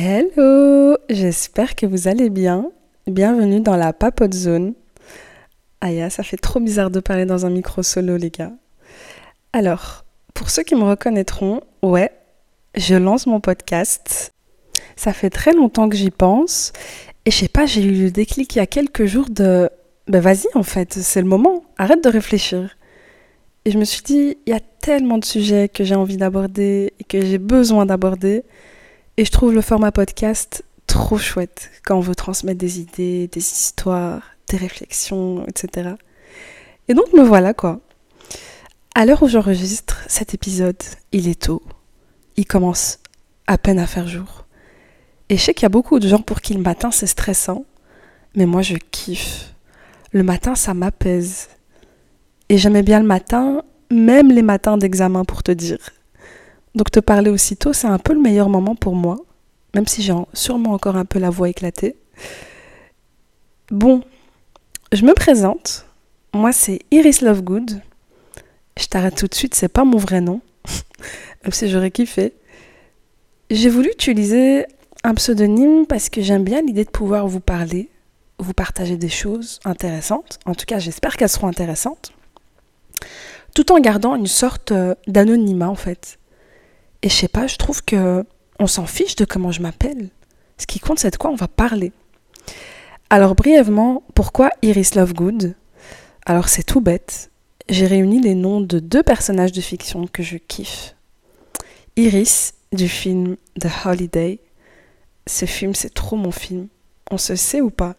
Hello, j'espère que vous allez bien. Bienvenue dans la Papote Zone. Aïe, ça fait trop bizarre de parler dans un micro solo, les gars. Alors, pour ceux qui me reconnaîtront, ouais, je lance mon podcast. Ça fait très longtemps que j'y pense. Et je sais pas, j'ai eu le déclic il y a quelques jours de. Ben vas-y, en fait, c'est le moment. Arrête de réfléchir. Et je me suis dit, il y a tellement de sujets que j'ai envie d'aborder et que j'ai besoin d'aborder. Et je trouve le format podcast trop chouette quand on veut transmettre des idées, des histoires, des réflexions, etc. Et donc me voilà quoi. À l'heure où j'enregistre cet épisode, il est tôt. Il commence à peine à faire jour. Et je sais qu'il y a beaucoup de gens pour qui le matin c'est stressant, mais moi je kiffe. Le matin ça m'apaise. Et j'aimais bien le matin, même les matins d'examen pour te dire. Donc te parler aussitôt, c'est un peu le meilleur moment pour moi, même si j'ai sûrement encore un peu la voix éclatée. Bon, je me présente. Moi, c'est Iris Lovegood. Je t'arrête tout de suite, c'est pas mon vrai nom, même si j'aurais kiffé. J'ai voulu utiliser un pseudonyme parce que j'aime bien l'idée de pouvoir vous parler, vous partager des choses intéressantes. En tout cas, j'espère qu'elles seront intéressantes. Tout en gardant une sorte euh, d'anonymat en fait. Et je sais pas, je trouve que on s'en fiche de comment je m'appelle. Ce qui compte, c'est de quoi on va parler. Alors brièvement, pourquoi Iris Lovegood? Alors c'est tout bête. J'ai réuni les noms de deux personnages de fiction que je kiffe. Iris du film The Holiday. Ce film, c'est trop mon film. On se sait ou pas?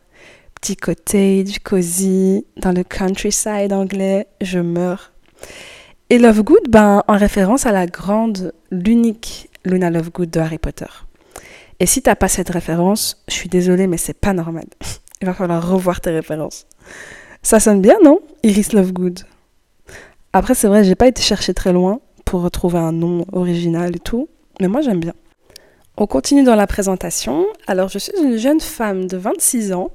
Petit cottage, cosy, dans le countryside anglais, je meurs. Et Lovegood, ben, en référence à la grande, l'unique Luna Lovegood de Harry Potter. Et si t'as pas cette référence, je suis désolée, mais c'est pas normal. Il va falloir revoir tes références. Ça sonne bien, non? Iris Lovegood. Après, c'est vrai, j'ai pas été chercher très loin pour retrouver un nom original et tout, mais moi j'aime bien. On continue dans la présentation. Alors, je suis une jeune femme de 26 ans.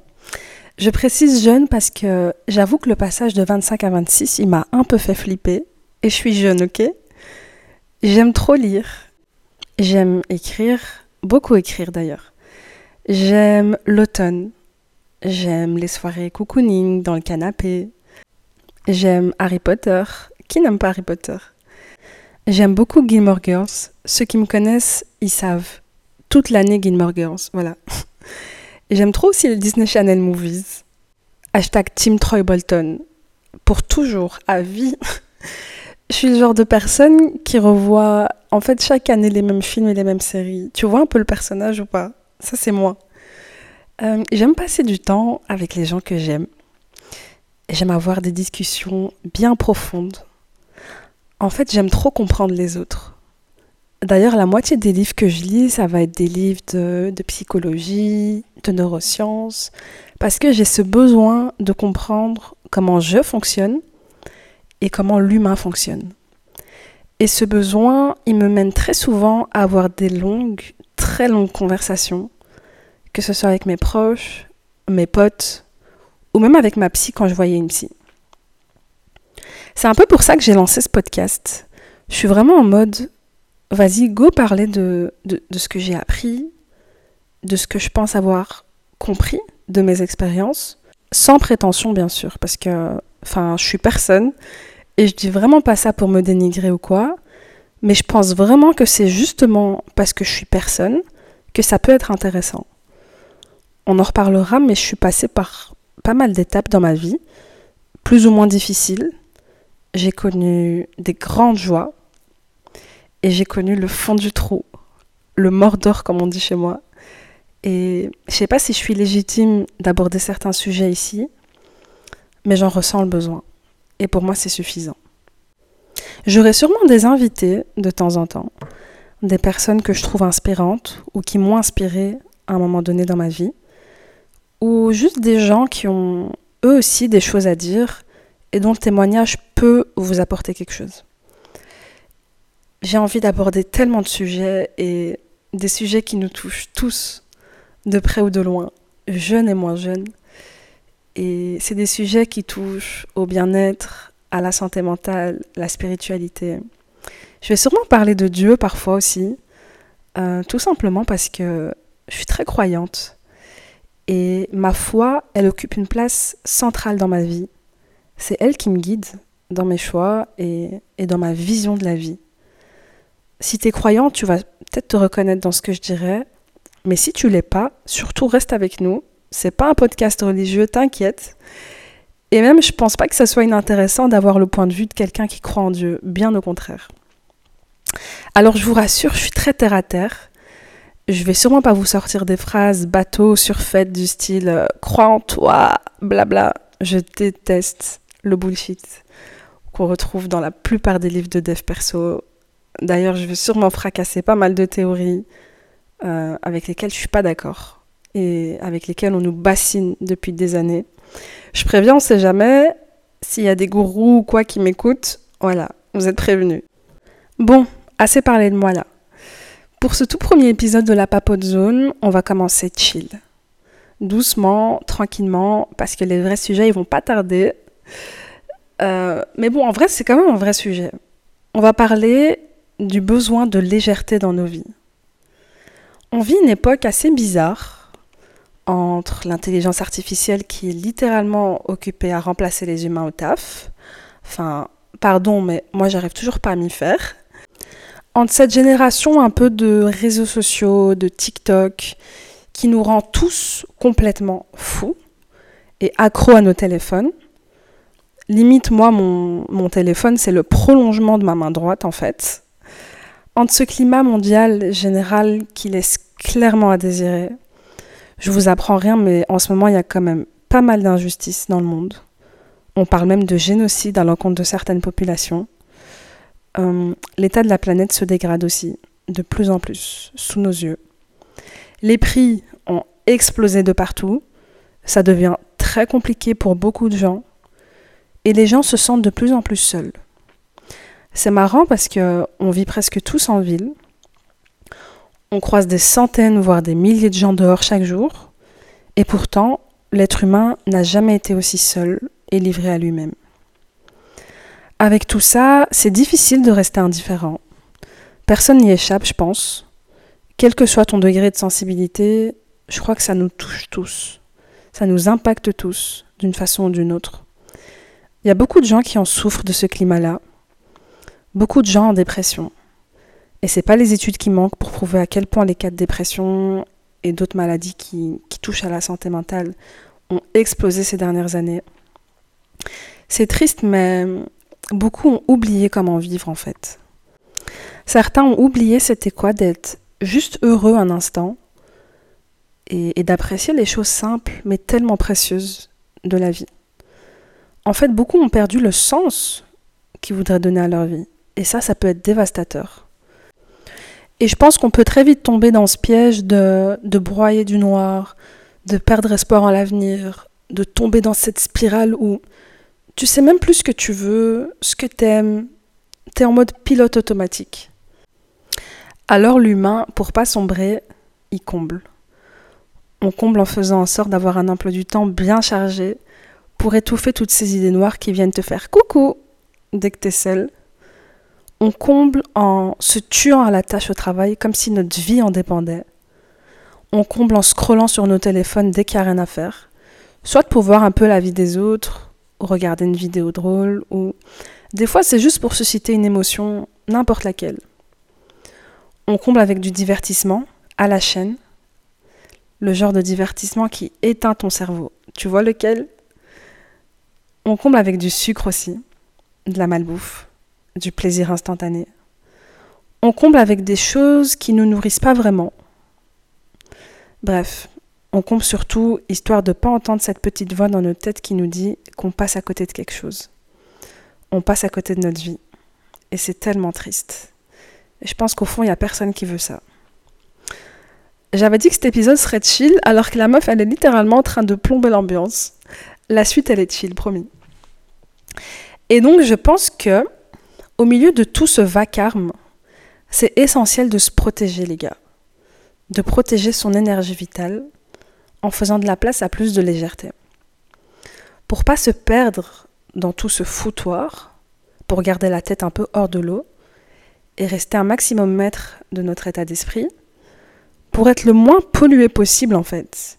Je précise jeune parce que j'avoue que le passage de 25 à 26, il m'a un peu fait flipper et je suis jeune, ok? J'aime trop lire. J'aime écrire, beaucoup écrire d'ailleurs. J'aime l'automne. J'aime les soirées cocooning dans le canapé. J'aime Harry Potter. Qui n'aime pas Harry Potter? J'aime beaucoup Gilmore Girls. Ceux qui me connaissent, ils savent. Toute l'année Gilmore Girls, voilà. J'aime trop aussi les Disney Channel Movies. Hashtag Team Troy Bolton. Pour toujours, à vie. Je suis le genre de personne qui revoit en fait chaque année les mêmes films et les mêmes séries. Tu vois un peu le personnage ou pas? Ça c'est moi. Euh, j'aime passer du temps avec les gens que j'aime. J'aime avoir des discussions bien profondes. En fait, j'aime trop comprendre les autres. D'ailleurs, la moitié des livres que je lis, ça va être des livres de, de psychologie, de neurosciences, parce que j'ai ce besoin de comprendre comment je fonctionne et comment l'humain fonctionne. Et ce besoin, il me mène très souvent à avoir des longues, très longues conversations, que ce soit avec mes proches, mes potes, ou même avec ma psy quand je voyais une psy. C'est un peu pour ça que j'ai lancé ce podcast. Je suis vraiment en mode, vas-y, go parler de, de, de ce que j'ai appris, de ce que je pense avoir compris de mes expériences, sans prétention bien sûr, parce que, enfin, je suis personne et je dis vraiment pas ça pour me dénigrer ou quoi, mais je pense vraiment que c'est justement parce que je suis personne que ça peut être intéressant. On en reparlera, mais je suis passée par pas mal d'étapes dans ma vie, plus ou moins difficiles. J'ai connu des grandes joies et j'ai connu le fond du trou, le mordor comme on dit chez moi. Et je sais pas si je suis légitime d'aborder certains sujets ici, mais j'en ressens le besoin. Et pour moi, c'est suffisant. J'aurai sûrement des invités de temps en temps, des personnes que je trouve inspirantes ou qui m'ont inspiré à un moment donné dans ma vie, ou juste des gens qui ont eux aussi des choses à dire et dont le témoignage peut vous apporter quelque chose. J'ai envie d'aborder tellement de sujets et des sujets qui nous touchent tous, de près ou de loin, jeunes et moins jeunes. Et c'est des sujets qui touchent au bien-être, à la santé mentale, la spiritualité. Je vais sûrement parler de Dieu parfois aussi, euh, tout simplement parce que je suis très croyante. Et ma foi, elle occupe une place centrale dans ma vie. C'est elle qui me guide dans mes choix et, dans ma vision de la vie. Si tu es croyant, tu vas peut-être te reconnaître dans ce que je dirais. Mais si tu l'es pas, surtout reste avec nous. C'est pas un podcast religieux, t'inquiète. Et même, je pense pas que ça soit inintéressant d'avoir le point de vue de quelqu'un qui croit en Dieu, bien au contraire. Alors je vous rassure, je suis très terre à terre. Je vais sûrement pas vous sortir des phrases bateau surfaites du style euh, crois en toi, blabla. Je déteste le bullshit qu'on retrouve dans la plupart des livres de dev perso. D'ailleurs, je vais sûrement fracasser pas mal de théories euh, avec lesquelles je suis pas d'accord et avec lesquelles on nous bassine depuis des années. Je préviens, on sait jamais. S'il y a des gourous ou quoi qui m'écoutent, voilà, vous êtes prévenus. Bon, assez parlé de moi là. Pour ce tout premier épisode de la Papote Zone, on va commencer chill. Doucement, tranquillement, parce que les vrais sujets, ils vont pas tarder. Euh, mais bon, en vrai, c'est quand même un vrai sujet. On va parler du besoin de légèreté dans nos vies. On vit une époque assez bizarre entre l'intelligence artificielle qui est littéralement occupée à remplacer les humains au taf. Enfin, pardon, mais moi j'arrive toujours pas à m'y faire. Entre cette génération un peu de réseaux sociaux, de TikTok, qui nous rend tous complètement fous et accros à nos téléphones. Limite, moi, mon, mon téléphone, c'est le prolongement de ma main droite, en fait. Entre ce climat mondial général qui laisse clairement à désirer, je vous apprends rien, mais en ce moment, il y a quand même pas mal d'injustices dans le monde. On parle même de génocide à l'encontre de certaines populations. Euh, l'état de la planète se dégrade aussi, de plus en plus, sous nos yeux. Les prix ont explosé de partout. Ça devient très compliqué pour beaucoup de gens. Et les gens se sentent de plus en plus seuls. C'est marrant parce que on vit presque tous en ville. On croise des centaines, voire des milliers de gens dehors chaque jour. Et pourtant, l'être humain n'a jamais été aussi seul et livré à lui-même. Avec tout ça, c'est difficile de rester indifférent. Personne n'y échappe, je pense. Quel que soit ton degré de sensibilité, je crois que ça nous touche tous. Ça nous impacte tous, d'une façon ou d'une autre. Il y a beaucoup de gens qui en souffrent de ce climat-là. Beaucoup de gens en dépression. Et c'est pas les études qui manquent pour prouver à quel point les cas de dépression et d'autres maladies qui, qui touchent à la santé mentale ont explosé ces dernières années. C'est triste, mais beaucoup ont oublié comment vivre en fait. Certains ont oublié c'était quoi d'être juste heureux un instant et, d'apprécier les choses simples mais tellement précieuses de la vie. En fait, beaucoup ont perdu le sens qu'ils voudraient donner à leur vie. Et ça, ça peut être dévastateur. Et je pense qu'on peut très vite tomber dans ce piège de, de broyer du noir, de perdre espoir en l'avenir, de tomber dans cette spirale où tu sais même plus ce que tu veux, ce que t'aimes. T'es en mode pilote automatique. Alors l'humain, pour pas sombrer, il comble. On comble en faisant en sorte d'avoir un emploi du temps bien chargé pour étouffer toutes ces idées noires qui viennent te faire coucou dès que t'es seul. On comble en se tuant à la tâche au travail comme si notre vie en dépendait. On comble en scrollant sur nos téléphones dès qu'il n'y a rien à faire. Soit pour voir un peu la vie des autres, regarder une vidéo drôle, ou des fois c'est juste pour susciter une émotion, n'importe laquelle. On comble avec du divertissement, à la chaîne, le genre de divertissement qui éteint ton cerveau. Tu vois lequel? On comble avec du sucre aussi, de la malbouffe, du plaisir instantané. On comble avec des choses qui ne nous nourrissent pas vraiment. Bref, on compte surtout histoire de ne pas entendre cette petite voix dans notre tête qui nous dit qu'on passe à côté de quelque chose. On passe à côté de notre vie. Et c'est tellement triste. Et je pense qu'au fond, il n'y a personne qui veut ça. J'avais dit que cet épisode serait chill, alors que la meuf, elle est littéralement en train de plomber l'ambiance. La suite, elle est chill, promis. Et donc, je pense que, au milieu de tout ce vacarme, c'est essentiel de se protéger, les gars. De protéger son énergie vitale, en faisant de la place à plus de légèreté. Pour pas se perdre dans tout ce foutoir, pour garder la tête un peu hors de l'eau et rester un maximum maître de notre état d'esprit, pour être le moins pollué possible en fait.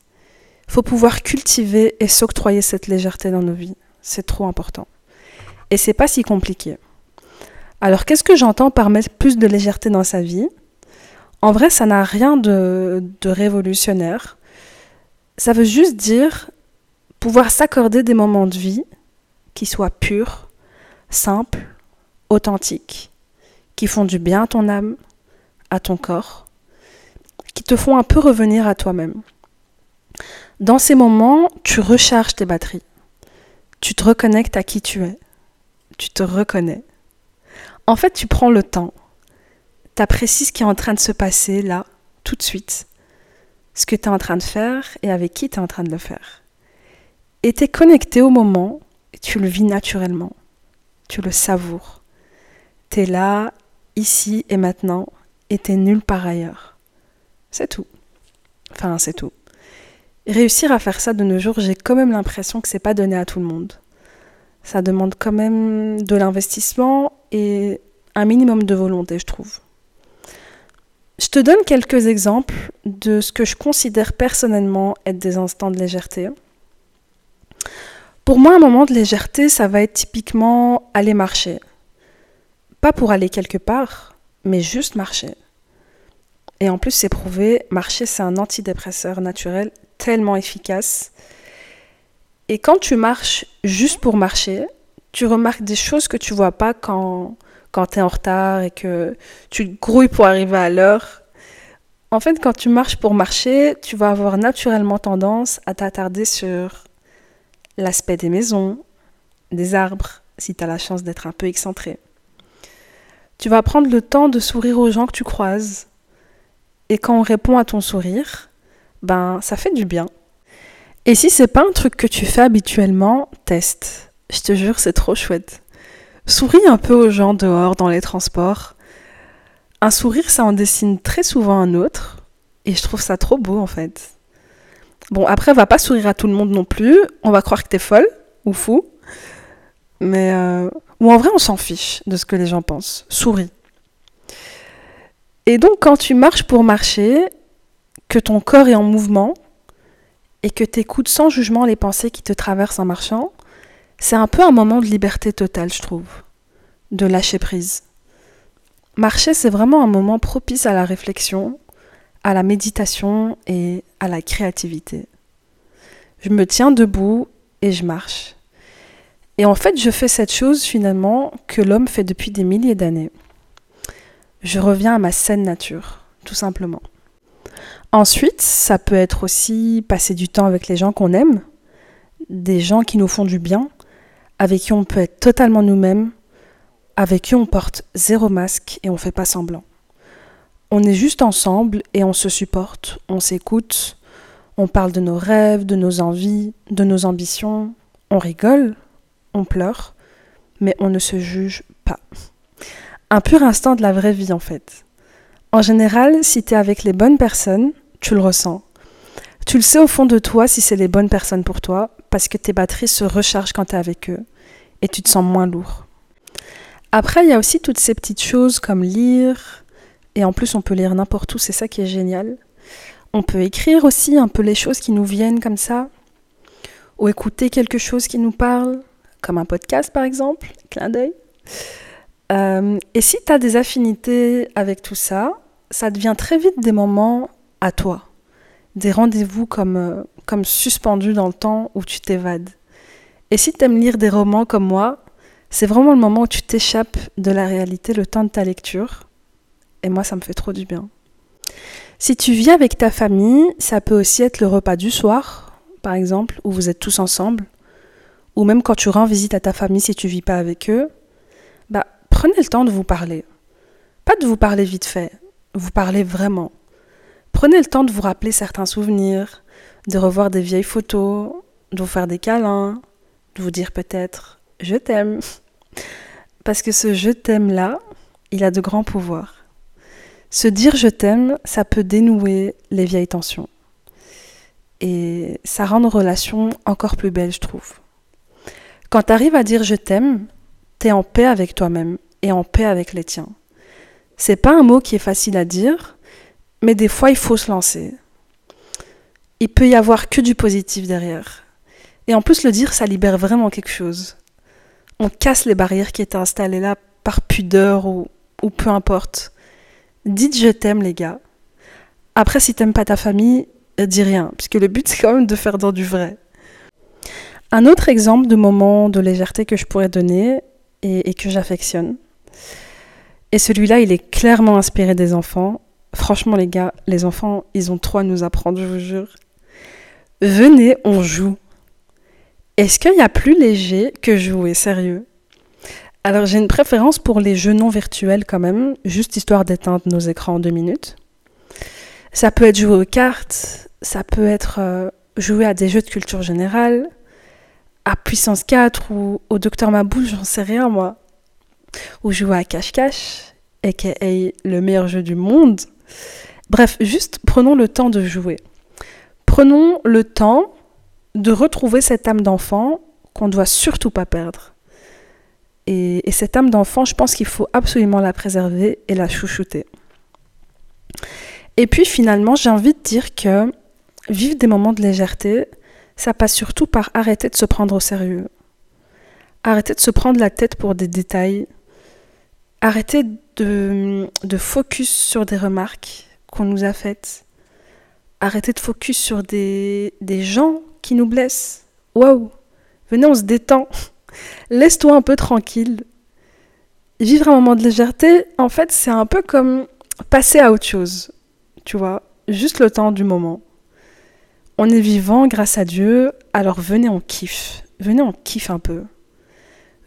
Faut pouvoir cultiver et s'octroyer cette légèreté dans nos vies. C'est trop important. Et c'est pas si compliqué. Alors qu'est-ce que j'entends par mettre plus de légèreté dans sa vie? En vrai, ça n'a rien de, révolutionnaire. Ça veut juste dire pouvoir s'accorder des moments de vie qui soient purs, simples, authentiques, qui font du bien à ton âme, à ton corps, qui te font un peu revenir à toi-même. Dans ces moments, tu recharges tes batteries. Tu te reconnectes à qui tu es. Tu te reconnais. En fait, tu prends le temps. Tu apprécies ce qui est en train de se passer là, tout de suite. Ce que tu es en train de faire et avec qui tu es en train de le faire. Et tu es connecté au moment tu le vis naturellement. Tu le savoures. Tu es là, ici et maintenant, et tu nulle part ailleurs. C'est tout. Enfin, c'est tout. Réussir à faire ça de nos jours, j'ai quand même l'impression que c'est pas donné à tout le monde. Ça demande quand même de l'investissement et un minimum de volonté, je trouve. Je te donne quelques exemples de ce que je considère personnellement être des instants de légèreté. Pour moi, un moment de légèreté, ça va être typiquement aller marcher. Pas pour aller quelque part, mais juste marcher. Et en plus, c'est prouvé, marcher, c'est un antidépresseur naturel tellement efficace. Et quand tu marches juste pour marcher, tu remarques des choses que tu vois pas quand, quand tu es en retard et que tu grouilles pour arriver à l'heure. En fait, quand tu marches pour marcher, tu vas avoir naturellement tendance à t'attarder sur l'aspect des maisons, des arbres, si tu as la chance d'être un peu excentré. Tu vas prendre le temps de sourire aux gens que tu croises. Et quand on répond à ton sourire, ben ça fait du bien. Et si c'est pas un truc que tu fais habituellement, teste. Je te jure, c'est trop chouette. Souris un peu aux gens dehors dans les transports. Un sourire, ça en dessine très souvent un autre. Et je trouve ça trop beau en fait. Bon, après, va pas sourire à tout le monde non plus. On va croire que t'es folle ou fou. Mais. Euh, ou en vrai, on s'en fiche de ce que les gens pensent. Souris. Et donc, quand tu marches pour marcher, que ton corps est en mouvement et que tu écoutes sans jugement les pensées qui te traversent en marchant, c'est un peu un moment de liberté totale, je trouve, de lâcher prise. Marcher, c'est vraiment un moment propice à la réflexion, à la méditation et à la créativité. Je me tiens debout et je marche. Et en fait, je fais cette chose finalement que l'homme fait depuis des milliers d'années. Je reviens à ma saine nature, tout simplement. Ensuite, ça peut être aussi passer du temps avec les gens qu'on aime, des gens qui nous font du bien, avec qui on peut être totalement nous-mêmes, avec qui on porte zéro masque et on fait pas semblant. On est juste ensemble et on se supporte, on s'écoute, on parle de nos rêves, de nos envies, de nos ambitions, on rigole, on pleure, mais on ne se juge pas. Un pur instant de la vraie vie en fait. En général, si tu es avec les bonnes personnes, tu le ressens. Tu le sais au fond de toi si c'est les bonnes personnes pour toi, parce que tes batteries se rechargent quand tu es avec eux, et tu te sens moins lourd. Après, il y a aussi toutes ces petites choses comme lire, et en plus on peut lire n'importe où, c'est ça qui est génial. On peut écrire aussi un peu les choses qui nous viennent comme ça, ou écouter quelque chose qui nous parle, comme un podcast par exemple, clin d'œil. Euh, et si tu as des affinités avec tout ça, ça devient très vite des moments à toi, des rendez-vous comme, euh, comme suspendus dans le temps où tu t'évades. Et si tu aimes lire des romans comme moi, c'est vraiment le moment où tu t'échappes de la réalité, le temps de ta lecture. Et moi, ça me fait trop du bien. Si tu vis avec ta famille, ça peut aussi être le repas du soir, par exemple, où vous êtes tous ensemble. Ou même quand tu rends visite à ta famille si tu vis pas avec eux. Bah, prenez le temps de vous parler. Pas de vous parler vite fait, vous parlez vraiment. Prenez le temps de vous rappeler certains souvenirs, de revoir des vieilles photos, de vous faire des câlins, de vous dire peut-être je t'aime. Parce que ce je t'aime là, il a de grands pouvoirs. Se dire je t'aime, ça peut dénouer les vieilles tensions. Et ça rend nos relations encore plus belles, je trouve. Quand tu arrives à dire je t'aime, t'es en paix avec toi-même et en paix avec les tiens. C'est pas un mot qui est facile à dire, mais des fois il faut se lancer. Il peut y avoir que du positif derrière. Et en plus le dire, ça libère vraiment quelque chose. On casse les barrières qui étaient installées là par pudeur ou, peu importe. Dites je t'aime les gars. Après si t'aimes pas ta famille, euh, dis rien, puisque le but c'est quand même de faire dans du vrai. Un autre exemple de moment de légèreté que je pourrais donner et que j'affectionne. Et celui-là, il est clairement inspiré des enfants. Franchement, les gars, les enfants, ils ont trop à nous apprendre, je vous jure. Venez, on joue. Est-ce qu'il y a plus léger que jouer, sérieux? Alors, j'ai une préférence pour les jeux non virtuels quand même, juste histoire d'éteindre nos écrans en deux minutes. Ça peut être jouer aux cartes, ça peut être euh, jouer à des jeux de culture générale, à Puissance 4 ou au Docteur Maboule, j'en sais rien moi. Ou jouer à Cache-Cache, aka le meilleur jeu du monde. Bref, juste prenons le temps de jouer. Prenons le temps de retrouver cette âme d'enfant qu'on ne doit surtout pas perdre. Et, et cette âme d'enfant, je pense qu'il faut absolument la préserver et la chouchouter. Et puis finalement, j'ai envie de dire que vivre des moments de légèreté, ça passe surtout par arrêter de se prendre au sérieux. Arrêter de se prendre la tête pour des détails. Arrêter de, de focus sur des remarques qu'on nous a faites. Arrêter de focus sur des, des gens qui nous blessent. Waouh Venez, on se détend. Laisse-toi un peu tranquille. Vivre un moment de légèreté, en fait, c'est un peu comme passer à autre chose. Tu vois, juste le temps du moment. On est vivant grâce à Dieu, alors venez, on kiffe. Venez, on kiffe un peu.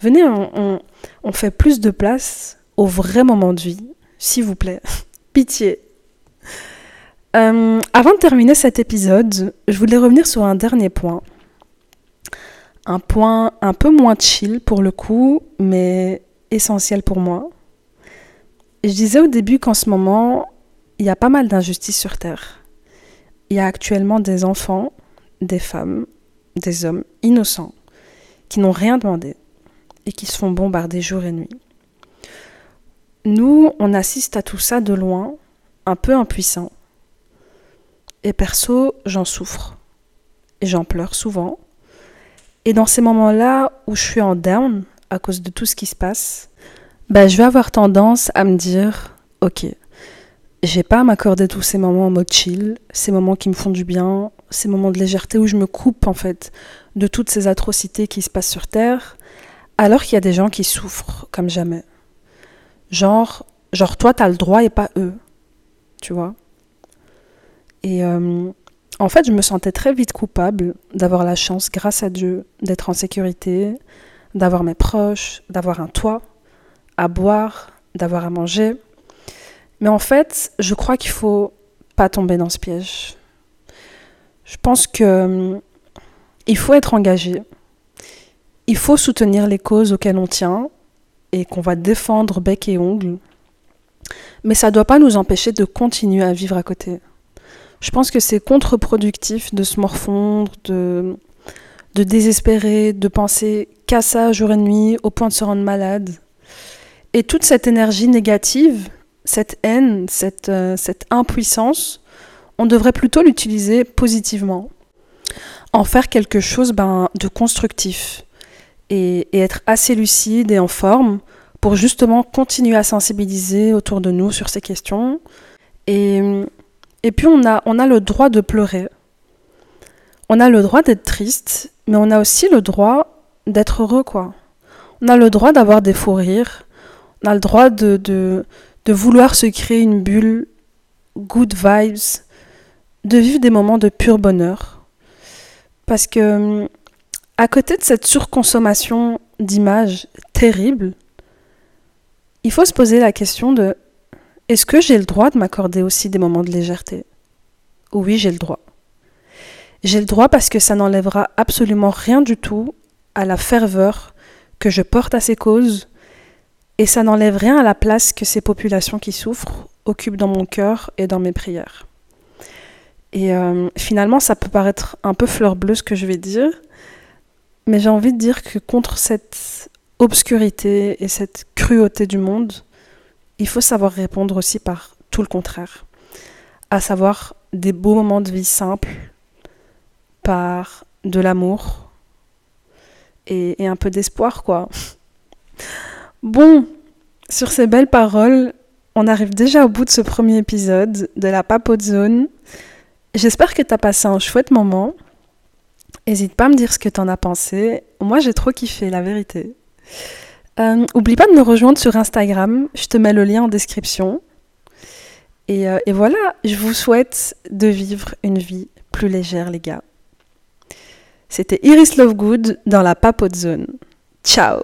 Venez, on, on, fait plus de place au vrai moment de vie, s'il vous plaît. Pitié. Euh, avant de terminer cet épisode, je voulais revenir sur un dernier point. Un point un peu moins chill pour le coup, mais essentiel pour moi. Je disais au début qu'en ce moment, il y a pas mal d'injustices sur Terre il y a actuellement des enfants, des femmes, des hommes innocents qui n'ont rien demandé et qui se font bombarder jour et nuit. Nous, on assiste à tout ça de loin, un peu impuissant. Et perso, j'en souffre. Et j'en pleure souvent. Et dans ces moments-là où je suis en down à cause de tout ce qui se passe, bah, je vais avoir tendance à me dire, ok, j'ai pas à m'accorder tous ces moments en mode chill, ces moments qui me font du bien, ces moments de légèreté où je me coupe en fait de toutes ces atrocités qui se passent sur Terre, alors qu'il y a des gens qui souffrent comme jamais. Genre, genre toi t'as le droit et pas eux, tu vois? Et euh, en fait, je me sentais très vite coupable d'avoir la chance, grâce à Dieu, d'être en sécurité, d'avoir mes proches, d'avoir un toit, à boire, d'avoir à manger mais en fait, je crois qu'il faut pas tomber dans ce piège. Je pense que hum, il faut être engagé. Il faut soutenir les causes auxquelles on tient et qu'on va défendre bec et ongle. Mais ça ne doit pas nous empêcher de continuer à vivre à côté. Je pense que c'est contre-productif de se morfondre, de, de désespérer, de penser qu'à ça jour et nuit au point de se rendre malade. Et toute cette énergie négative, cette haine, cette, euh, cette impuissance, on devrait plutôt l'utiliser positivement. En faire quelque chose ben, de constructif et, être assez lucide et en forme pour justement continuer à sensibiliser autour de nous sur ces questions. Et, et puis on a, on a le droit de pleurer. On a le droit d'être triste, mais on a aussi le droit d'être heureux, quoi. On a le droit d'avoir des faux rires. On a le droit de, de, de vouloir se créer une bulle, good vibes, de vivre des moments de pur bonheur. Parce que à côté de cette surconsommation d'images terrible, il faut se poser la question de est-ce que j'ai le droit de m'accorder aussi des moments de légèreté? Oui, j'ai le droit. J'ai le droit parce que ça n'enlèvera absolument rien du tout à la ferveur que je porte à ces causes, et ça n'enlève rien à la place que ces populations qui souffrent occupent dans mon cœur et dans mes prières. Et euh, finalement, ça peut paraître un peu fleur bleue ce que je vais dire, mais j'ai envie de dire que contre cette obscurité et cette cruauté du monde, il faut savoir répondre aussi par tout le contraire. à savoir des beaux moments de vie simples par de l'amour et, un peu d'espoir, quoi. Bon, sur ces belles paroles, on arrive déjà au bout de ce premier épisode de la Papote Zone. J'espère que tu as passé un chouette moment. N'hésite pas à me dire ce que tu en as pensé. Moi, j'ai trop kiffé, la vérité. Euh, oublie pas de me rejoindre sur Instagram. Je te mets le lien en description. Et, euh, et voilà, je vous souhaite de vivre une vie plus légère, les gars. C'était Iris Lovegood dans la Papote Zone. Ciao